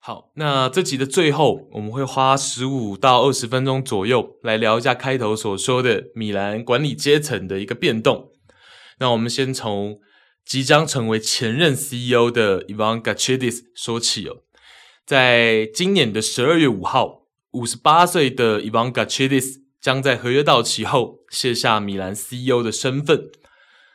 好，那这集的最后，我们会花十五到二十分钟左右来聊一下开头所说的米兰管理阶层的一个变动。那我们先从即将成为前任 CEO 的 Ivan Gachidis 说起哦。在今年的十二月五号，五十八岁的 Ivan g a c h i d i s 将在合约到期后卸下米兰 CEO 的身份。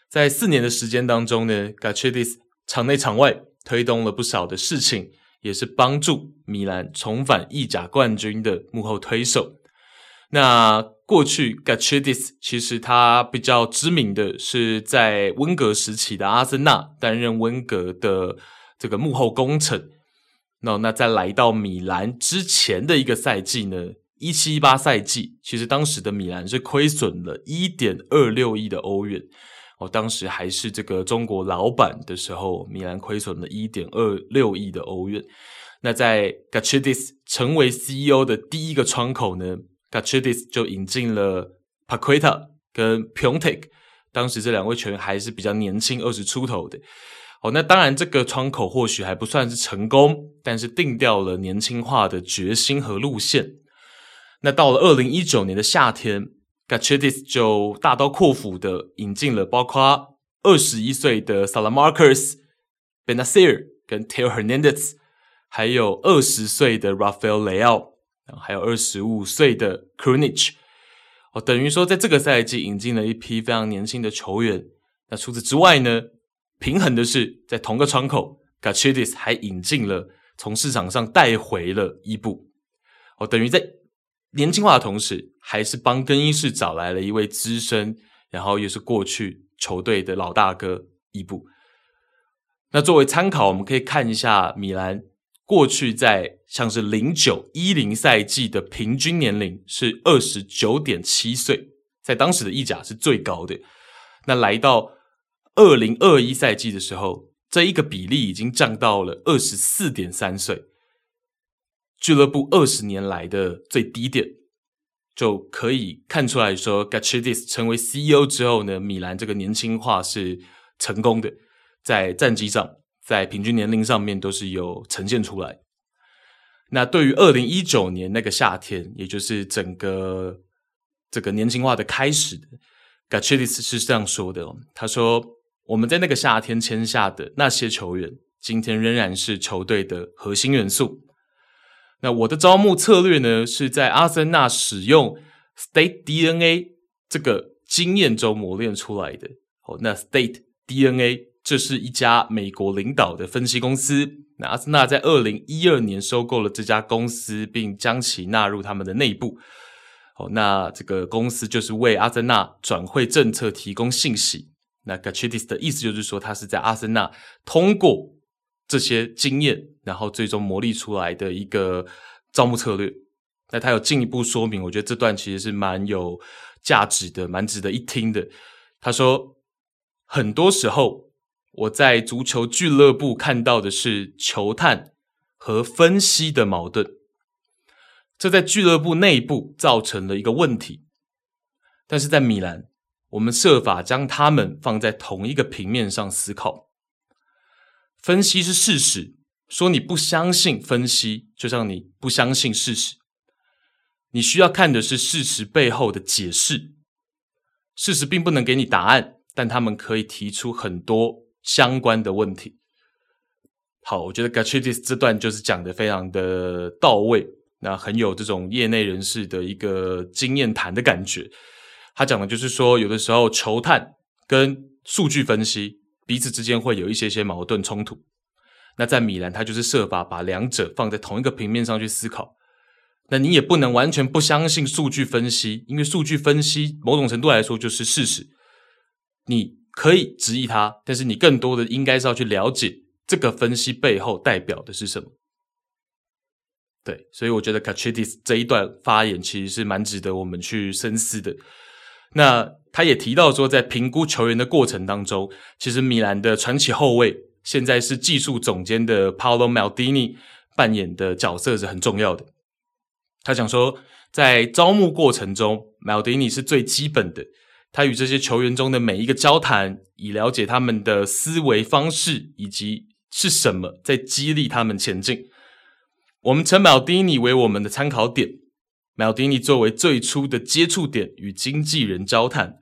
在四年的时间当中呢 g a c h i d i s 场内场外推动了不少的事情。也是帮助米兰重返意甲冠军的幕后推手。那过去 g a c h i d i s 其实他比较知名的是在温格时期的阿森纳担任温格的这个幕后功臣。那那在来到米兰之前的一个赛季呢，一七一八赛季，其实当时的米兰是亏损了一点二六亿的欧元。哦，当时还是这个中国老板的时候，米兰亏损了一点二六亿的欧元。那在 Gatchidis 成为 CEO 的第一个窗口呢，Gatchidis 就引进了 Paqueta 跟 Piontek，当时这两位球员还是比较年轻，二十出头的。哦，那当然这个窗口或许还不算是成功，但是定调了年轻化的决心和路线。那到了二零一九年的夏天。Gatchidis 就大刀阔斧的引进了包括二十一岁的 Salamarcus Bennacer 跟 Theo Hernandez，还有二十岁的 Rafael Leao，还有二十五岁的 k r u n i c h。哦，等于说在这个赛季引进了一批非常年轻的球员。那除此之外呢，平衡的是在同个窗口 g a c h i d i s 还引进了从市场上带回了伊布。哦，等于在年轻化的同时，还是帮更衣室找来了一位资深，然后又是过去球队的老大哥伊布。那作为参考，我们可以看一下米兰过去在像是零九一零赛季的平均年龄是二十九点七岁，在当时的意甲是最高的。那来到二零二一赛季的时候，这一个比例已经降到了二十四点三岁。俱乐部二十年来的最低点，就可以看出来说，Gatchidis 成为 CEO 之后呢，米兰这个年轻化是成功的，在战绩上，在平均年龄上面都是有呈现出来。那对于二零一九年那个夏天，也就是整个这个年轻化的开始，Gatchidis 是这样说的：他说，我们在那个夏天签下的那些球员，今天仍然是球队的核心元素。那我的招募策略呢，是在阿森纳使用 State DNA 这个经验中磨练出来的。哦，那 State DNA 这是一家美国领导的分析公司。那阿森纳在二零一二年收购了这家公司，并将其纳入他们的内部。哦，那这个公司就是为阿森纳转会政策提供信息。那 Gachidis 的意思就是说，他是在阿森纳通过。这些经验，然后最终磨砺出来的一个招募策略。那他有进一步说明，我觉得这段其实是蛮有价值的，蛮值得一听的。他说，很多时候我在足球俱乐部看到的是球探和分析的矛盾，这在俱乐部内部造成了一个问题。但是在米兰，我们设法将他们放在同一个平面上思考。分析是事实，说你不相信分析，就像你不相信事实。你需要看的是事实背后的解释。事实并不能给你答案，但他们可以提出很多相关的问题。好，我觉得 Gatchidis 这段就是讲得非常的到位，那很有这种业内人士的一个经验谈的感觉。他讲的就是说，有的时候球探跟数据分析。彼此之间会有一些些矛盾冲突。那在米兰，他就是设法把两者放在同一个平面上去思考。那你也不能完全不相信数据分析，因为数据分析某种程度来说就是事实。你可以质疑它，但是你更多的应该是要去了解这个分析背后代表的是什么。对，所以我觉得 Gatchidis 这一段发言其实是蛮值得我们去深思的。那他也提到说，在评估球员的过程当中，其实米兰的传奇后卫现在是技术总监的 Paolo Maldini，扮演的角色是很重要的。他讲说，在招募过程中，Maldini 是最基本的。他与这些球员中的每一个交谈，以了解他们的思维方式以及是什么在激励他们前进。我们称 Maldini 为我们的参考点。Maldini 作为最初的接触点与经纪人交谈，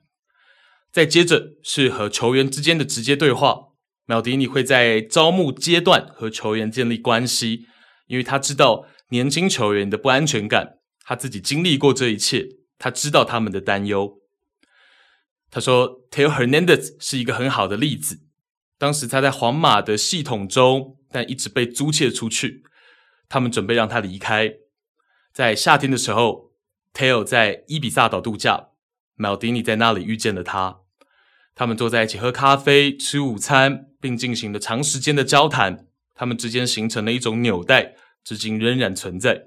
再接着是和球员之间的直接对话。Maldini 会在招募阶段和球员建立关系，因为他知道年轻球员的不安全感，他自己经历过这一切，他知道他们的担忧。他说，Theo Hernandez 是一个很好的例子。当时他在皇马的系统中，但一直被租借出去，他们准备让他离开。在夏天的时候，Theo 在伊比萨岛度假，Maldini 在那里遇见了他。他们坐在一起喝咖啡、吃午餐，并进行了长时间的交谈。他们之间形成了一种纽带，至今仍然存在。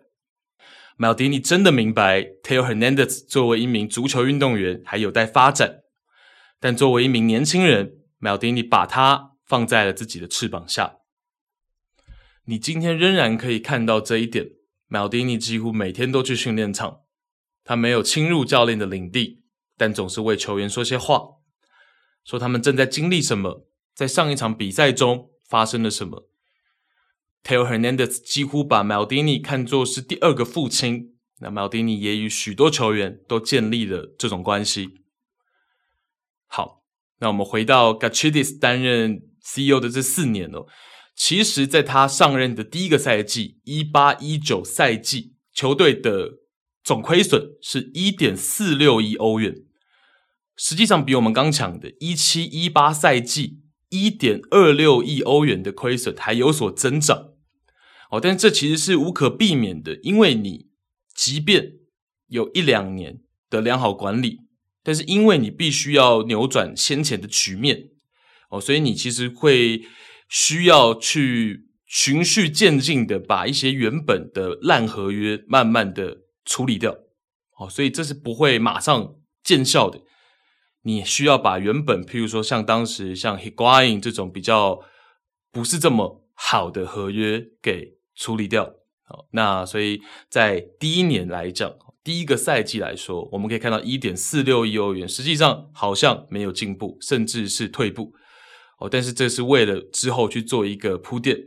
Maldini 真的明白，Theo Hernandez 作为一名足球运动员还有待发展，但作为一名年轻人，Maldini 把他放在了自己的翅膀下。你今天仍然可以看到这一点。Maldini 几乎每天都去训练场，他没有侵入教练的领地，但总是为球员说些话，说他们正在经历什么，在上一场比赛中发生了什么。Theo Hernandez 几乎把 Maldini 看作是第二个父亲，那 Maldini 也与许多球员都建立了这种关系。好，那我们回到 Gachidis 担任 CEO 的这四年哦。其实，在他上任的第一个赛季，一八一九赛季，球队的总亏损是一点四六亿欧元，实际上比我们刚讲的一七一八赛季一点二六亿欧元的亏损还有所增长。哦，但是这其实是无可避免的，因为你即便有一两年的良好管理，但是因为你必须要扭转先前的局面，哦，所以你其实会。需要去循序渐进的把一些原本的烂合约慢慢的处理掉，哦，所以这是不会马上见效的。你需要把原本，譬如说像当时像 Higuain 这种比较不是这么好的合约给处理掉。好，那所以在第一年来讲，第一个赛季来说，我们可以看到一点四六亿欧元，实际上好像没有进步，甚至是退步。哦，但是这是为了之后去做一个铺垫。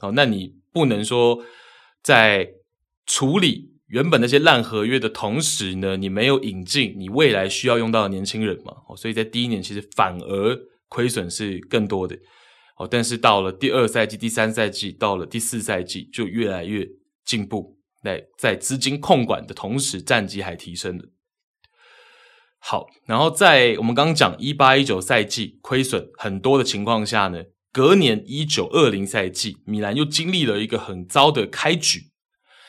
哦，那你不能说在处理原本那些烂合约的同时呢，你没有引进你未来需要用到的年轻人嘛？哦，所以在第一年其实反而亏损是更多的。哦，但是到了第二赛季、第三赛季，到了第四赛季就越来越进步。在在资金控管的同时，战绩还提升了。好，然后在我们刚刚讲一八一九赛季亏损很多的情况下呢，隔年一九二零赛季，米兰又经历了一个很糟的开局，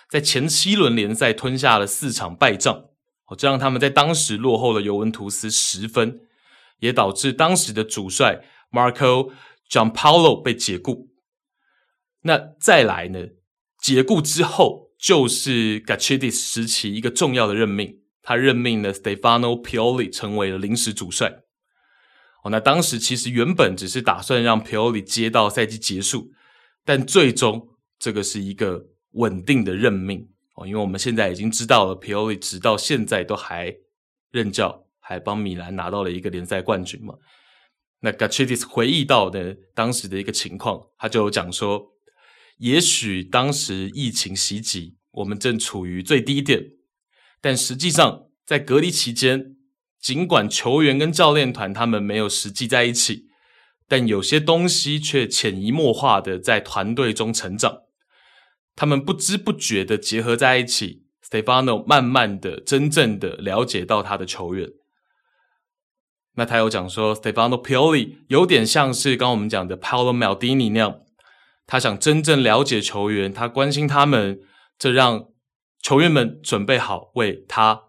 在前七轮联赛吞下了四场败仗，哦，这让他们在当时落后了尤文图斯十分，也导致当时的主帅 Marco Gian Paolo 被解雇。那再来呢，解雇之后就是 Gatchidis 时期一个重要的任命。他任命了 Stefano Pioli 成为了临时主帅。哦，那当时其实原本只是打算让 Pioli 接到赛季结束，但最终这个是一个稳定的任命哦，因为我们现在已经知道了 Pioli 直到现在都还任教，还帮米兰拿到了一个联赛冠军嘛。那 Gatchidis 回忆到的当时的一个情况，他就讲说，也许当时疫情袭击，我们正处于最低点。但实际上，在隔离期间，尽管球员跟教练团他们没有实际在一起，但有些东西却潜移默化的在团队中成长。他们不知不觉的结合在一起，Stefano 慢慢的、真正的了解到他的球员。那他有讲说，Stefano Pioli 有点像是刚刚我们讲的 Paolo Maldini 那样，他想真正了解球员，他关心他们，这让。球员们准备好为他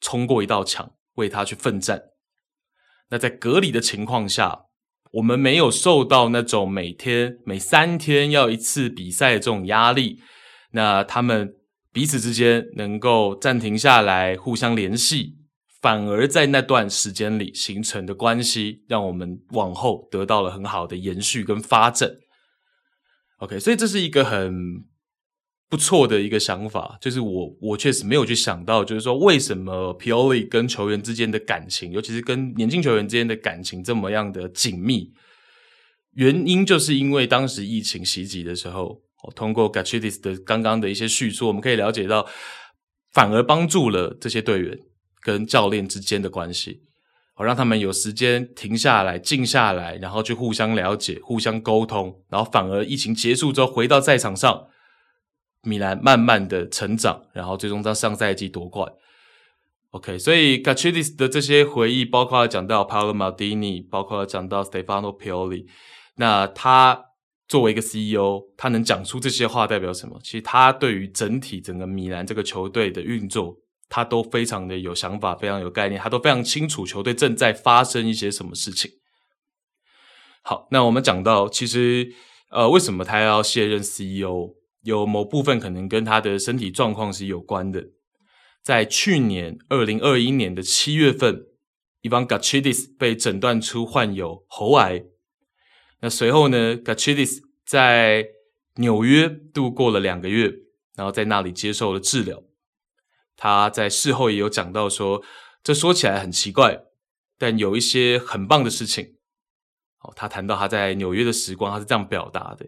冲过一道墙，为他去奋战。那在隔离的情况下，我们没有受到那种每天每三天要一次比赛的这种压力。那他们彼此之间能够暂停下来，互相联系，反而在那段时间里形成的关系，让我们往后得到了很好的延续跟发展。OK，所以这是一个很。不错的一个想法，就是我我确实没有去想到，就是说为什么 Pioli 跟球员之间的感情，尤其是跟年轻球员之间的感情这么样的紧密。原因就是因为当时疫情袭击的时候，通过 Gatchi 的刚刚的一些叙述，我们可以了解到，反而帮助了这些队员跟教练之间的关系，好让他们有时间停下来、静下来，然后去互相了解、互相沟通，然后反而疫情结束之后回到赛场上。米兰慢慢的成长，然后最终在上赛季夺冠。OK，所以 Gatchidis 的这些回忆，包括讲到 Paolo Maldini，包括讲到 Stefano Pioli，那他作为一个 CEO，他能讲出这些话代表什么？其实他对于整体整个米兰这个球队的运作，他都非常的有想法，非常有概念，他都非常清楚球队正在发生一些什么事情。好，那我们讲到，其实呃，为什么他要卸任 CEO？有某部分可能跟他的身体状况是有关的。在去年二零二一年的七月份，Ivan Gatchidis 被诊断出患有喉癌。那随后呢，Gatchidis 在纽约度过了两个月，然后在那里接受了治疗。他在事后也有讲到说，这说起来很奇怪，但有一些很棒的事情。哦，他谈到他在纽约的时光，他是这样表达的。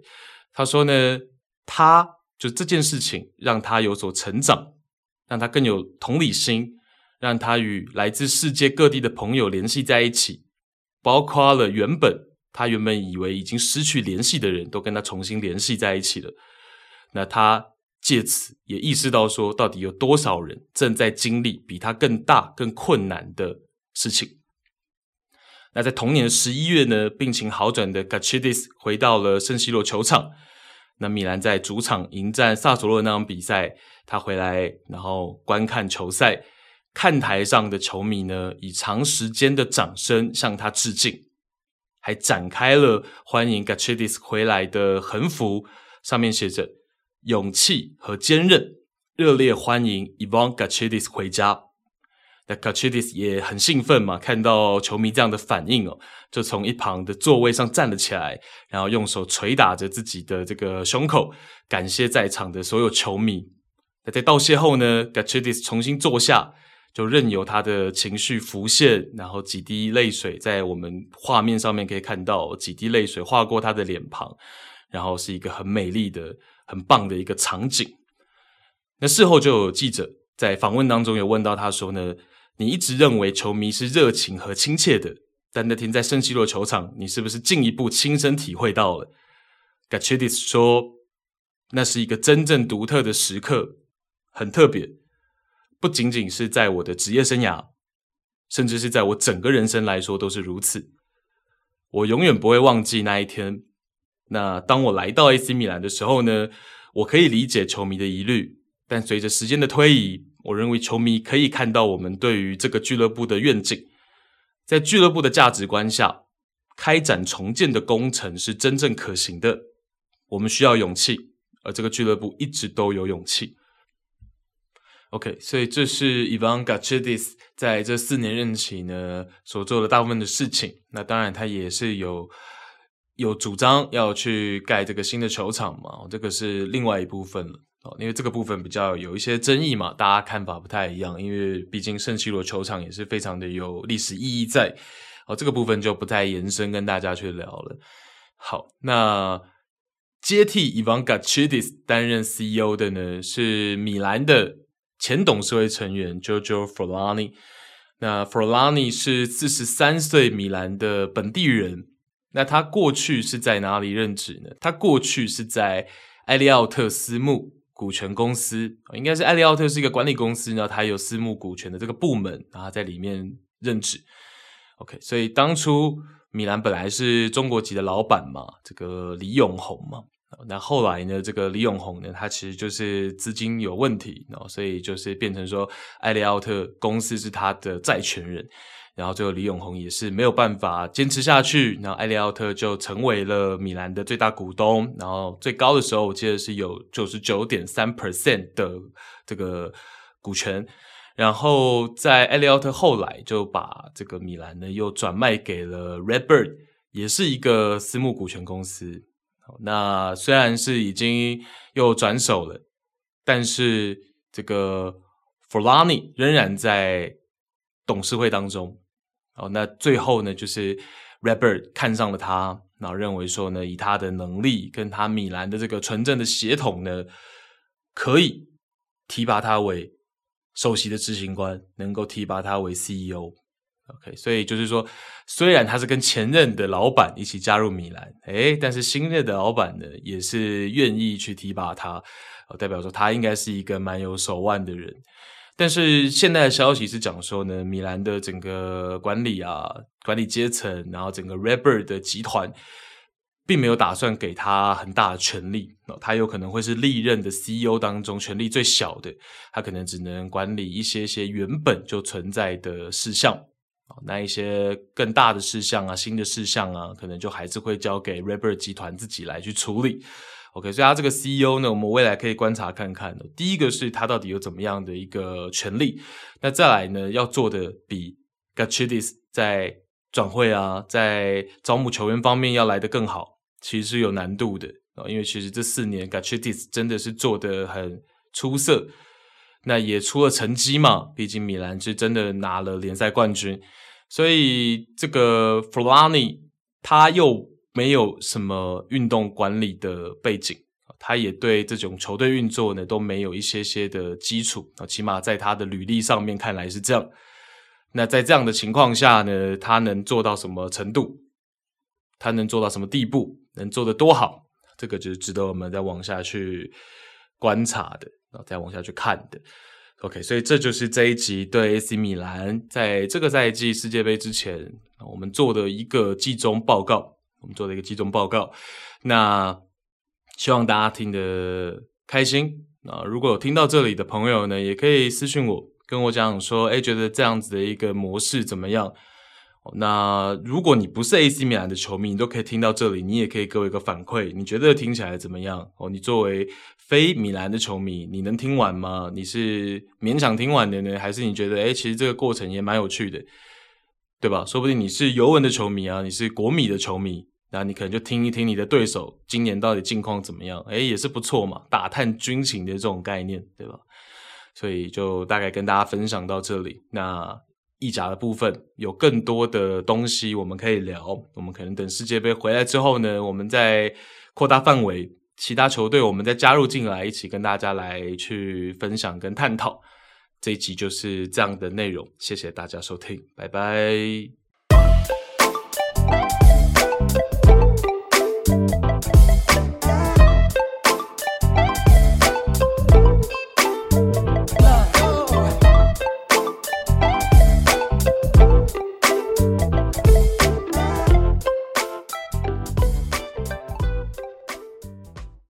他说呢。他就这件事情让他有所成长，让他更有同理心，让他与来自世界各地的朋友联系在一起，包括了原本他原本以为已经失去联系的人都跟他重新联系在一起了。那他借此也意识到说，到底有多少人正在经历比他更大、更困难的事情。那在同年十一月呢，病情好转的 Gatchidis 回到了圣西罗球场。那米兰在主场迎战萨索洛那场比赛，他回来然后观看球赛，看台上的球迷呢，以长时间的掌声向他致敬，还展开了欢迎 Gatchidis 回来的横幅，上面写着“勇气和坚韧，热烈欢迎 Ivan Gatchidis 回家”。那 Gachidis 也很兴奋嘛，看到球迷这样的反应哦，就从一旁的座位上站了起来，然后用手捶打着自己的这个胸口，感谢在场的所有球迷。那在道谢后呢，Gachidis 重新坐下，就任由他的情绪浮现，然后几滴泪水在我们画面上面可以看到几滴泪水划过他的脸庞，然后是一个很美丽的、很棒的一个场景。那事后就有记者在访问当中有问到他说呢，你一直认为球迷是热情和亲切的，但那天在圣西罗球场，你是不是进一步亲身体会到了？Gachidis 说，那是一个真正独特的时刻，很特别，不仅仅是在我的职业生涯，甚至是在我整个人生来说都是如此。我永远不会忘记那一天。那当我来到 AC 米兰的时候呢，我可以理解球迷的疑虑，但随着时间的推移。我认为球迷可以看到我们对于这个俱乐部的愿景，在俱乐部的价值观下，开展重建的工程是真正可行的。我们需要勇气，而这个俱乐部一直都有勇气。OK，所以这是 Ivan Gatchidis 在这四年任期呢所做的大部分的事情。那当然，他也是有有主张要去盖这个新的球场嘛，这个是另外一部分了。哦，因为这个部分比较有一些争议嘛，大家看法不太一样。因为毕竟圣西罗球场也是非常的有历史意义在。哦，这个部分就不再延伸跟大家去聊了。好，那接替 Ivan g a c h i d i s 担任 CEO 的呢，是米兰的前董事会成员 Giorgio Forlani。那 Forlani 是四十三岁米兰的本地人。那他过去是在哪里任职呢？他过去是在埃利奥特斯穆。股权公司应该是艾利奥特是一个管理公司，然后他有私募股权的这个部门，然后在里面任职。OK，所以当初米兰本来是中国籍的老板嘛，这个李永红嘛，那后来呢，这个李永红呢，他其实就是资金有问题，然后所以就是变成说艾利奥特公司是他的债权人。然后最后李永红也是没有办法坚持下去，然后艾利奥特就成为了米兰的最大股东，然后最高的时候我记得是有九十九点三 percent 的这个股权，然后在艾利奥特后来就把这个米兰呢又转卖给了 Redbird，也是一个私募股权公司。那虽然是已经又转手了，但是这个 Forlani 仍然在董事会当中。哦，那最后呢，就是 Redbird 看上了他，然后认为说呢，以他的能力跟他米兰的这个纯正的血统呢，可以提拔他为首席的执行官，能够提拔他为 CEO。OK，所以就是说，虽然他是跟前任的老板一起加入米兰，诶，但是新任的老板呢，也是愿意去提拔他，代表说他应该是一个蛮有手腕的人。但是现在的消息是讲说呢，米兰的整个管理啊、管理阶层，然后整个 Redbird 的集团，并没有打算给他很大的权力。他有可能会是历任的 CEO 当中权力最小的，他可能只能管理一些些原本就存在的事项。那一些更大的事项啊、新的事项啊，可能就还是会交给 Redbird 集团自己来去处理。OK，所以他这个 CEO 呢，我们未来可以观察看看。第一个是他到底有怎么样的一个权力，那再来呢，要做的比 Gatchidis 在转会啊，在招募球员方面要来得更好，其实是有难度的啊。因为其实这四年 Gatchidis 真的是做得很出色，那也出了成绩嘛。毕竟米兰是真的拿了联赛冠军，所以这个 Forlani 他又。没有什么运动管理的背景，他也对这种球队运作呢都没有一些些的基础啊，起码在他的履历上面看来是这样。那在这样的情况下呢，他能做到什么程度？他能做到什么地步？能做得多好？这个就是值得我们再往下去观察的，然后再往下去看的。OK，所以这就是这一集对 AC 米兰在这个赛季世界杯之前我们做的一个季中报告。我们做了一个集中报告，那希望大家听得开心啊！如果有听到这里的朋友呢，也可以私信我，跟我讲说，哎，觉得这样子的一个模式怎么样？那如果你不是 AC 米兰的球迷，你都可以听到这里，你也可以给我一个反馈，你觉得听起来怎么样？哦，你作为非米兰的球迷，你能听完吗？你是勉强听完的呢，还是你觉得，哎，其实这个过程也蛮有趣的，对吧？说不定你是尤文的球迷啊，你是国米的球迷。那你可能就听一听你的对手今年到底近况怎么样？诶，也是不错嘛，打探军情的这种概念，对吧？所以就大概跟大家分享到这里。那意甲的部分有更多的东西我们可以聊，我们可能等世界杯回来之后呢，我们再扩大范围，其他球队我们再加入进来，一起跟大家来去分享跟探讨。这一集就是这样的内容，谢谢大家收听，拜拜。